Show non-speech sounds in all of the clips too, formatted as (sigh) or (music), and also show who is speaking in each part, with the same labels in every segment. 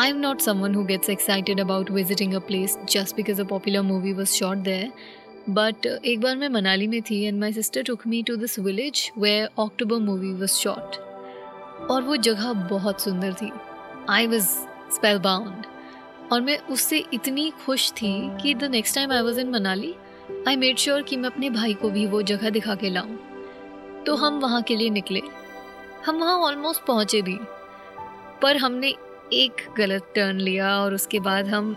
Speaker 1: I'm not someone who gets excited about visiting a place just because a popular movie was shot there. But uh, एक बार मैं मनाली में थी and my sister took me to this village where October movie was shot और वो जगह बहुत सुंदर थी. आई वॉज़ स्पेल बाउंड और मैं उससे इतनी खुश थी कि the next time I was in Manali I made sure कि मैं अपने भाई को भी वो जगह दिखा के लाऊं. तो हम वहाँ के लिए निकले. हम वहाँ ऑलमोस्ट पहुँचे भी. पर हमने एक गलत टर्न लिया और उसके बाद हम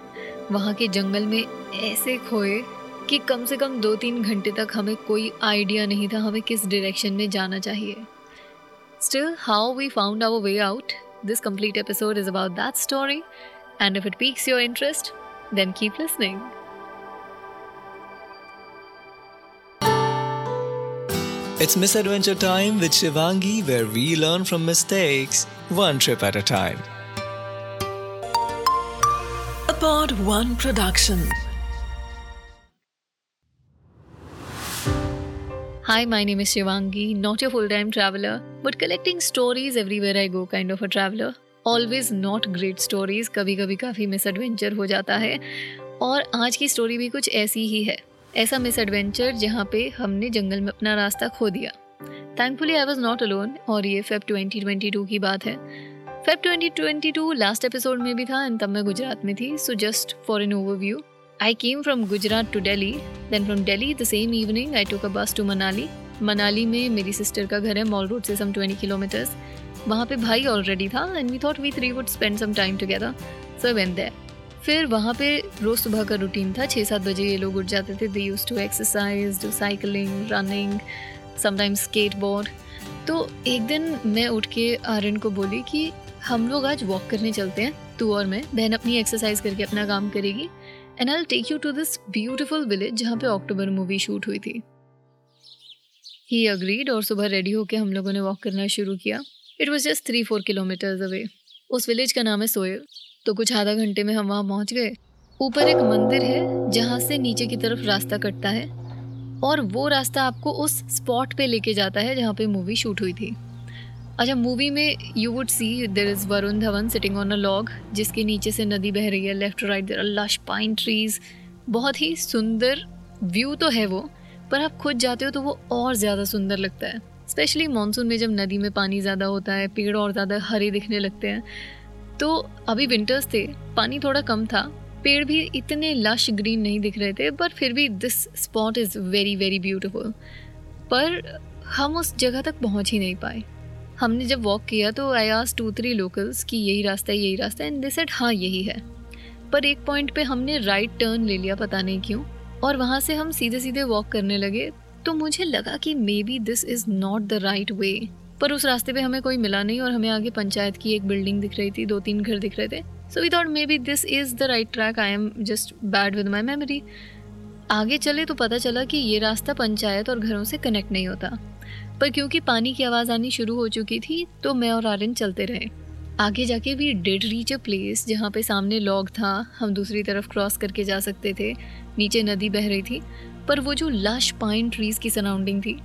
Speaker 1: वहाँ के जंगल में ऐसे खोए कि कम से कम दो तीन घंटे तक हमें कोई आइडिया नहीं था हमें किस डायरेक्शन में जाना चाहिए। Still how we found our way out this complete episode is about that story and if it piques your interest then keep listening
Speaker 2: It's Misadventure Time with Shivangi, where we learn from mistakes, one trip at a time.
Speaker 3: Pod One production.
Speaker 1: Hi, my name is Shivangi, not your full time traveler, but collecting stories everywhere I go kind of a traveler. Always not great stories, कभी कभी काफ़ी adventure हो जाता है और आज की story भी कुछ ऐसी ही है ऐसा मिस एडवेंचर जहाँ पे हमने जंगल में अपना रास्ता खो दिया thankfully I was not alone और ये फेब 2022 की बात है फेब 2022 लास्ट एपिसोड में भी था एंड तब मैं गुजरात में थी so just for an overview I came from Gujarat to Delhi. Then from Delhi, the same evening, I took a bus to Manali. Manali में मेरी सिस्टर का घर है मॉल रोड से सम 20 किलोमीटर्स वहाँ पे भाई ऑलरेडी था and we thought we three would spend some time together so I went there फिर वहाँ पे रोज़ सुबह का रूटीन था छः सात बजे ये लोग उठ जाते थे they use to exercise do cycling running sometimes skateboard तो एक दिन मैं उठ के आर्यन को बोली कि हम लोग आज वॉक करने चलते हैं, तू और मैं। बहन अपनी एक्सरसाइज करके अपना काम करेगी। And I take you to this beautiful village जहाँ पे अक्टूबर मूवी शूट हुई थी। ही अग्रीड और सुबह रेडी होकर हम लोगों ने वॉक करना शुरू किया। It was just three four kilometres away उस विलेज का नाम है सोयल तो कुछ आधा घंटे में हम वहाँ पहुँच गए। ऊपर एक मंदिर है, जहाँ से नीचे की तरफ़ रास्ता कटता है। और वो रास्ता आपको उस स्पॉट पे लेके जाता है जहाँ पे मूवी शूट हुई थी। अच्छा मूवी में you would see there is Varun Dhawan sitting on a log जिसके नीचे से नदी बह रही है left right there lush pine trees बहुत ही सुंदर व्यू तो है वो, पर आप खुद जाते हो तो वो और ज़्यादा सुंदर लगता है। स्पेशली मानसून में जब नदी में पानी ज़्यादा होता है, पेड़ और ज़्यादा हरे दिखने लगते हैं तो अभी विंटर्स थे, पानी थोड़ा कम था, पेड़ भी इतने लश ग्रीन नहीं दिख रहे थे पर फिर भी this spot is very very beautiful पर हम उस जगह तक पहुँच ही नहीं पाए। हमने जब वॉक किया तो I ask two three locals कि यही रास्ता है, यही रास्ता है एंड दिस सेड हाँ यही है. पर एक पॉइंट पे हमने राइट टर्न ले लिया, पता नहीं क्यों, और वहाँ से हम सीधे सीधे वॉक करने लगे तो मुझे लगा कि maybe this is not the right way पर उस रास्ते पे हमें कोई मिला नहीं, और हमें आगे पंचायत की एक बिल्डिंग दिख रही थी दो तीन घर दिख रहे थे। So we thought maybe this is the right track I am just bad with my memory आगे चले तो पता चला कि ये रास्ता पंचायत और घरों से कनेक्ट नहीं होता। पर क्योंकि पानी की आवाज़ आनी शुरू हो चुकी थी तो मैं और आर्यन चलते रहे। आगे जाके भी डेड रीच अ प्लेस जहाँ पे सामने लॉग था, हम दूसरी तरफ़ क्रॉस करके जा सकते थे। नीचे नदी बह रही थी, पर वो जो लश पाइन ट्रीज की सराउंडिंग थी,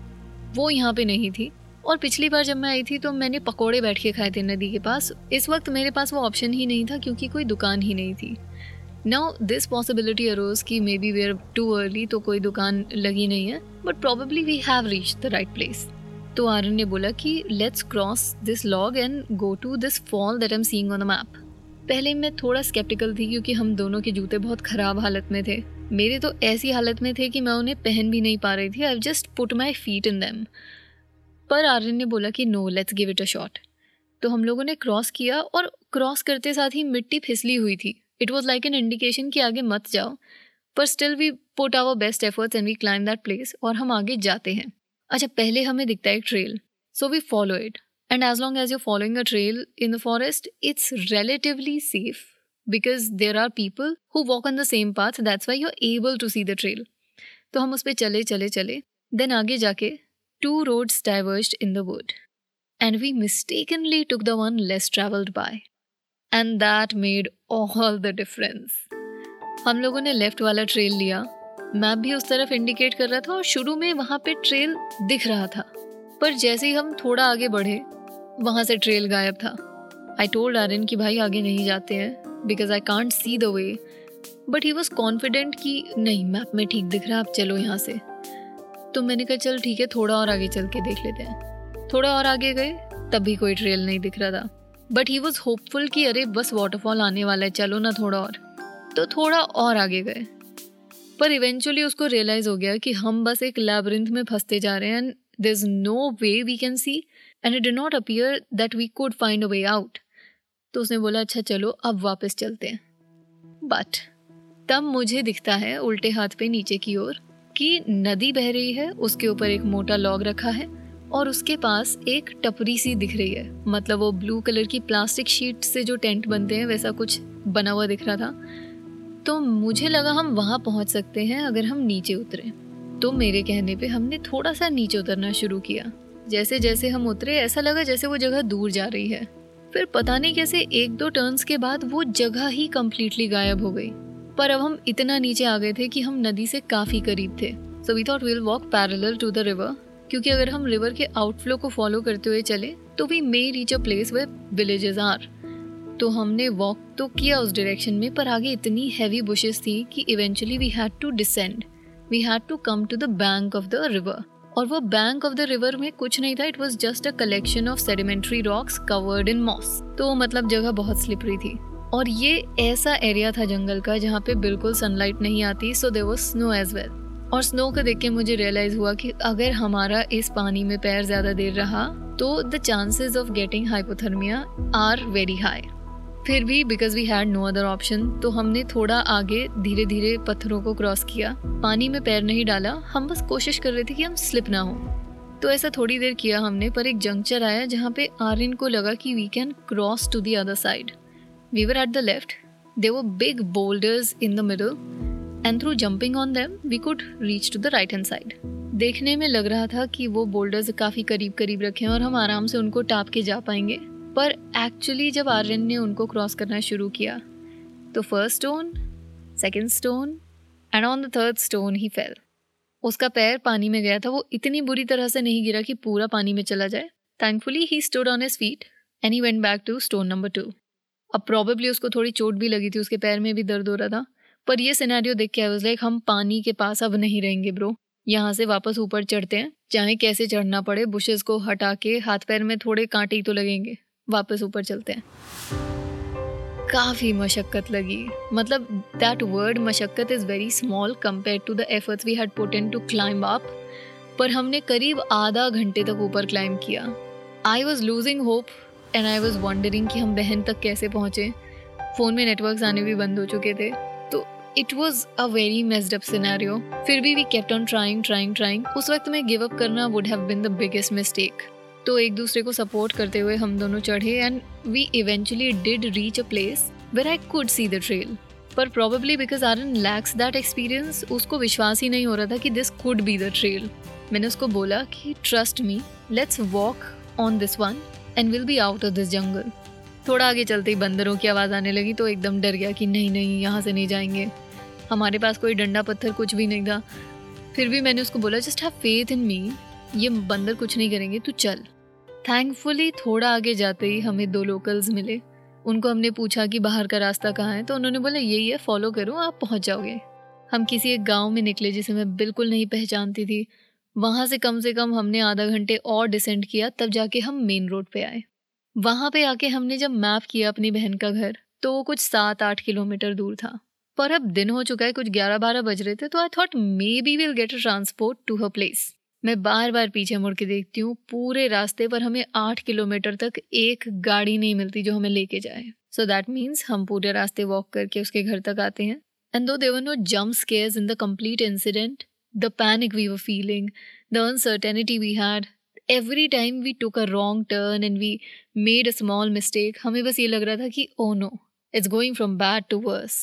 Speaker 1: वो यहाँ पे नहीं थी। और पिछली बार जब मैं आई थी तो मैंने पकोड़े बैठ के खाए थे नदी के पास। इस वक्त मेरे पास वो ऑप्शन ही नहीं था, क्योंकि कोई दुकान ही नहीं थी। नाउ दिस पॉसिबिलिटी अरोज कि maybe where too early तो कोई दुकान लगी नहीं है but probably we have reach the right place तो आर्यन ने बोला कि let's cross this log and go to this fall that I'm seeing on the map पहले मैं थोड़ा स्केप्टिकल थी क्योंकि हम दोनों के जूते बहुत ख़राब हालत में थे। मेरे तो ऐसी हालत में थे कि मैं उन्हें पहन भी नहीं पा रही थी। I just put my feet in them पर आर्यन ने बोला कि no let's give it a shot तो हम लोगों ने क्रॉस किया और क्रॉस करते साथ ही मिट्टी फिसली हुई थी। It was like an indication कि आगे मत जाओ। पर still we put our best efforts and we climb that place और हम आगे जाते हैं। अच्छा पहले हमें दिखता है एक trail so we follow it and as long as you following a trail in the forest it's relatively safe because there are people who walk on the same path that's why you are able to see the trail तो हम उस पर चले चले चले then आगे जाके two roads diverge in the wood and we mistakenly took the one less travelled by and that made all the difference हम लोगों ने लेफ़्ट वाला ट्रेल लिया मैप भी उस तरफ़ इंडिकेट कर रहा था और शुरू में वहाँ पे ट्रेल दिख रहा था। पर जैसे ही हम थोड़ा आगे बढ़े, वहाँ से ट्रेल गायब था। आई टोल्ड आर्यन कि भाई आगे नहीं जाते हैं because I can't see the way but he was confident कि नहीं, मैप में ठीक दिख रहा है आप चलो यहाँ से। तो मैंने कहा, चल ठीक है, थोड़ा और आगे चल के देख लेते हैं। थोड़ा और आगे गए, तब भी कोई ट्रेल नहीं दिख रहा था। बट ही वॉज़ होपफुल कि अरे, बस वाटरफॉल आने वाला है, चलो ना थोड़ा और। तो थोड़ा और आगे गए। पर इवेंचुअली उसको रियलाइज़ हो गया कि हम बस एक लैबरिंथ में फंसते जा रहे हैं and there is no way we can see and it did not appear that we could find a way out तो उसने बोला अच्छा चलो, अब वापस चलते हैं. बट तब मुझे दिखता है उल्टे हाथ पे नीचे की ओर कि नदी बह रही है, उसके ऊपर एक मोटा लॉग रखा है और उसके पास एक टपरी सी दिख रही है। मतलब वो ब्लू कलर की प्लास्टिक शीट से जो टेंट बनते हैं, वैसा कुछ बना हुआ दिख रहा था। तो मुझे लगा हम वहाँ पहुँच सकते हैं अगर हम नीचे उतरे। तो मेरे कहने पे हमने थोड़ा सा नीचे उतरना शुरू किया। जैसे जैसे हम उतरे, ऐसा लगा जैसे वो जगह दूर जा रही है। फिर पता नहीं कैसे एक दो टर्न्स के बाद वो जगह ही कम्प्लीटली गायब हो गई। पर अब हम इतना नीचे आ गए थे कि हम नदी से काफ़ी करीब थे। So we thought will walk parallel to the river क्योंकि अगर हम रिवर के आउटफ्लो को फॉलो करते हुए चले तो we may reach a place where villages are तो हमने वॉक तो किया उस डायरेक्शन में, पर आगे इतनी हैवी बुशेस थी कि eventually we had to descend we had to come to the bank of the river और वो बैंक ऑफ़ द रिवर में कुछ नहीं था it was just a collection of sedimentary rocks covered in moss तो मतलब जगह बहुत स्लिपरी थी। और ये ऐसा एरिया था जंगल का जहाँ पे बिल्कुल सनलाइट नहीं आती so there was snow as well और स्नो को देख के मुझे रियलाइज़ हुआ कि अगर हमारा इस पानी में पैर ज़्यादा देर रहा तो the chances of getting hypothermia are very high फिर भी because we had no other option तो हमने थोड़ा आगे धीरे धीरे पत्थरों को क्रॉस किया। पानी में पैर नहीं डाला। हम बस कोशिश कर रहे थे कि हम स्लिप ना हो। तो ऐसा थोड़ी देर किया हमने, पर एक जंक्चर आया जहाँ पे आर्यन को लगा कि we can cross to the other side we were at the left there वो big boulders in the middle and through jumping on them we could reach to the right hand side देखने में लग रहा था कि वो boulders काफ़ी करीब करीब रखे हैं और हम आराम से उनको टाप के जा पाएँगे। पर एक्चुअली जब आर्यन ने उनको क्रॉस करना शुरू किया तो first stone second stone and on the third stone he fell उसका पैर पानी में गया था, वो इतनी बुरी तरह से नहीं गिरा कि पूरा पानी में चला जाए। Thankfully he stood on his feet and he went back to stone number two अब प्रॉबेबली उसको थोड़ी चोट भी लगी थी, उसके पैर में भी दर्द हो रहा था। पर ये सिनेरियो देख के आई लाइक हम पानी के पास अब नहीं रहेंगे ब्रो यहाँ से वापस ऊपर चढ़ते हैं। चाहे कैसे चढ़ना पड़े बुशेस को हटा के हाथ पैर में थोड़े कांटे ही तो लगेंगे। वापस ऊपर चलते हैं। काफ़ी मशक्क़त लगी। मतलब that word मशक्क़त is very small compare to the efforts we had put in to climb up पर हमने करीब आधा घंटे तक ऊपर क्लाइंब किया। I was losing hope and I was wondering कि हम बहन तक कैसे पहुँचे। फ़ोन में नेटवर्क आने भी बंद हो चुके थे। तो it was a very messed up scenario फिर भी we kept on trying trying trying उस वक्त में गिव अप करना would have been the biggest mistake तो एक दूसरे को सपोर्ट करते हुए हम दोनों चढ़े and we eventually did reach a place where I could see the trail पर probably because are an lax that experience उसको विश्वास ही नहीं हो रहा था कि this could be the trail मैंने उसको बोला कि trust me let's walk on this one and will be out of this jungle थोड़ा आगे चलते ही बंदरों की आवाज़ आने लगी तो एकदम डर गया कि नहीं नहीं, यहाँ से नहीं जाएँगे। हमारे पास कोई डंडा पत्थर कुछ भी नहीं था। फिर भी मैंने उसको बोला just have faith in me ये बंदर कुछ नहीं करेंगे, तू चल। थैंकफुली थोड़ा आगे जाते ही हमें दो लोकल्स मिले। उनको हमने पूछा कि बाहर का रास्ता कहाँ है तो उन्होंने बोला, यही है फॉलो करो, आप पहुँच जाओगे। हम किसी एक गाँव में निकले जिसे मैं बिल्कुल नहीं पहचानती थी। वहाँ से कम से कम हमने आधा घंटे और डिसेंड किया, तब जाके हम मेन रोड पे आए। वहाँ पे आके हमने जब मैप किया अपनी बहन का घर तो वो कुछ सात आठ किलोमीटर दूर था। पर अब दिन हो चुका है, कुछ ग्यारह बारह बज रहे थे तो I thought maybe will get a transport to her place मैं बार बार पीछे मुड़ के देखती हूँ, पूरे रास्ते पर हमें आठ किलोमीटर तक एक गाड़ी नहीं मिलती जो हमें लेके जाए। सो दैट मीन्स हम पूरे रास्ते वॉक करके उसके घर तक आते हैं। And though there were no jump scares in the complete incident the panic we were feeling the uncertainty we had every time we took a wrong turn and we made a small mistake हमें बस ये लग रहा था कि ओ no it's going from bad to worse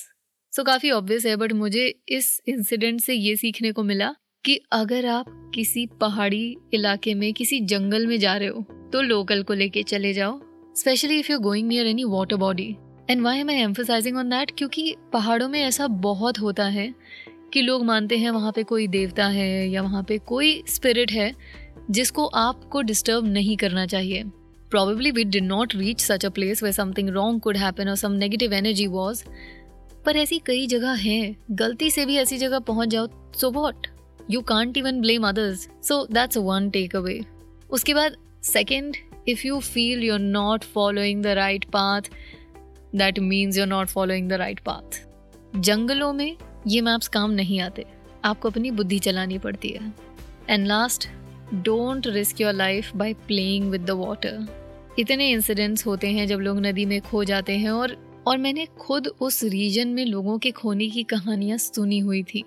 Speaker 1: so काफ़ी obvious है but मुझे इस इंसिडेंट से ये सीखने को मिला कि अगर आप किसी पहाड़ी इलाके में, किसी जंगल में जा रहे हो तो लोकल को लेके चले जाओ specially if you going near any water body and why am I emphasising on that क्योंकि पहाड़ों में ऐसा बहुत होता है कि लोग मानते हैं वहाँ पे कोई देवता है या वहाँ पे कोई स्पिरिट है जिसको आपको डिस्टर्ब नहीं करना चाहिए। Probably we did not reach such a place where something wrong could happen or some negative energy was. पर ऐसी कई जगह हैं, गलती से भी ऐसी जगह पहुँच जाओ so what you can't even blame others so that's one takeaway उसके बाद second if you feel you are not following the right path that means you are not following the right path जंगलों में ये maps काम नहीं आते। आपको अपनी बुद्धि चलानी पड़ती है। And last don't risk your life by playing with the water इतने इंसिडेंट्स होते हैं जब लोग नदी में खो जाते हैं और और मैंने खुद उस रीजन में लोगों के खोने की कहानियाँ सुनी हुई थी।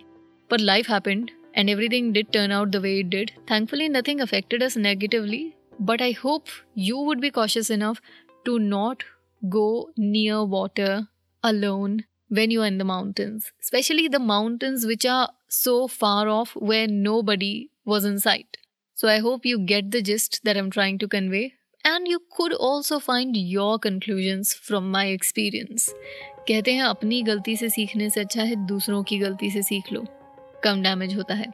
Speaker 1: पर life happened And everything did turn out the way it did thankfully nothing affected us negatively but I hope you would be cautious enough to not go near water alone when you're in the mountains, especially the mountains which are so far off where nobody was in sight. So I hope you get the gist that I'm trying to convey. And you could also find your conclusions from my experience कहते हैं अपनी गलती से सीखने से अच्छा है दूसरों की गलती से सीख लो कम डैमेज होता है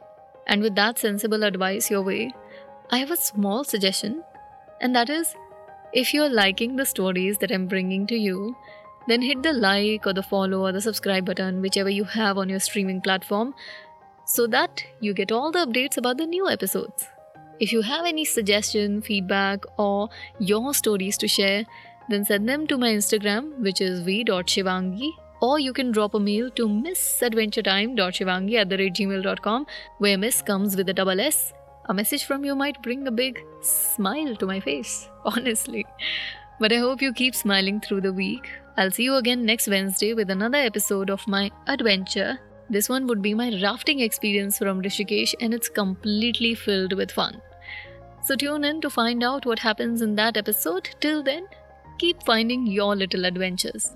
Speaker 1: and with that sensible advice your way I have a small suggestion and that is if you're liking the stories that I'm bringing to you, then hit the like or the follow or the subscribe button, whichever you have on your streaming platform, so that you get all the updates about the new episodes. If you have any suggestion, feedback, or your stories to share, then send them to my Instagram, which is v.shivangi, or you can drop a mail to missadventuretime.shivangi at the gmail.com, where miss comes with a double S. A message from you might bring a big smile to my face, (laughs) honestly. But I hope you keep smiling through the week. I'll see you again next Wednesday with another episode of my adventure this one would be my rafting experience from Rishikesh, and it's completely filled with fun. So tune in to find out what happens in that episode. Till then, keep finding your little adventures.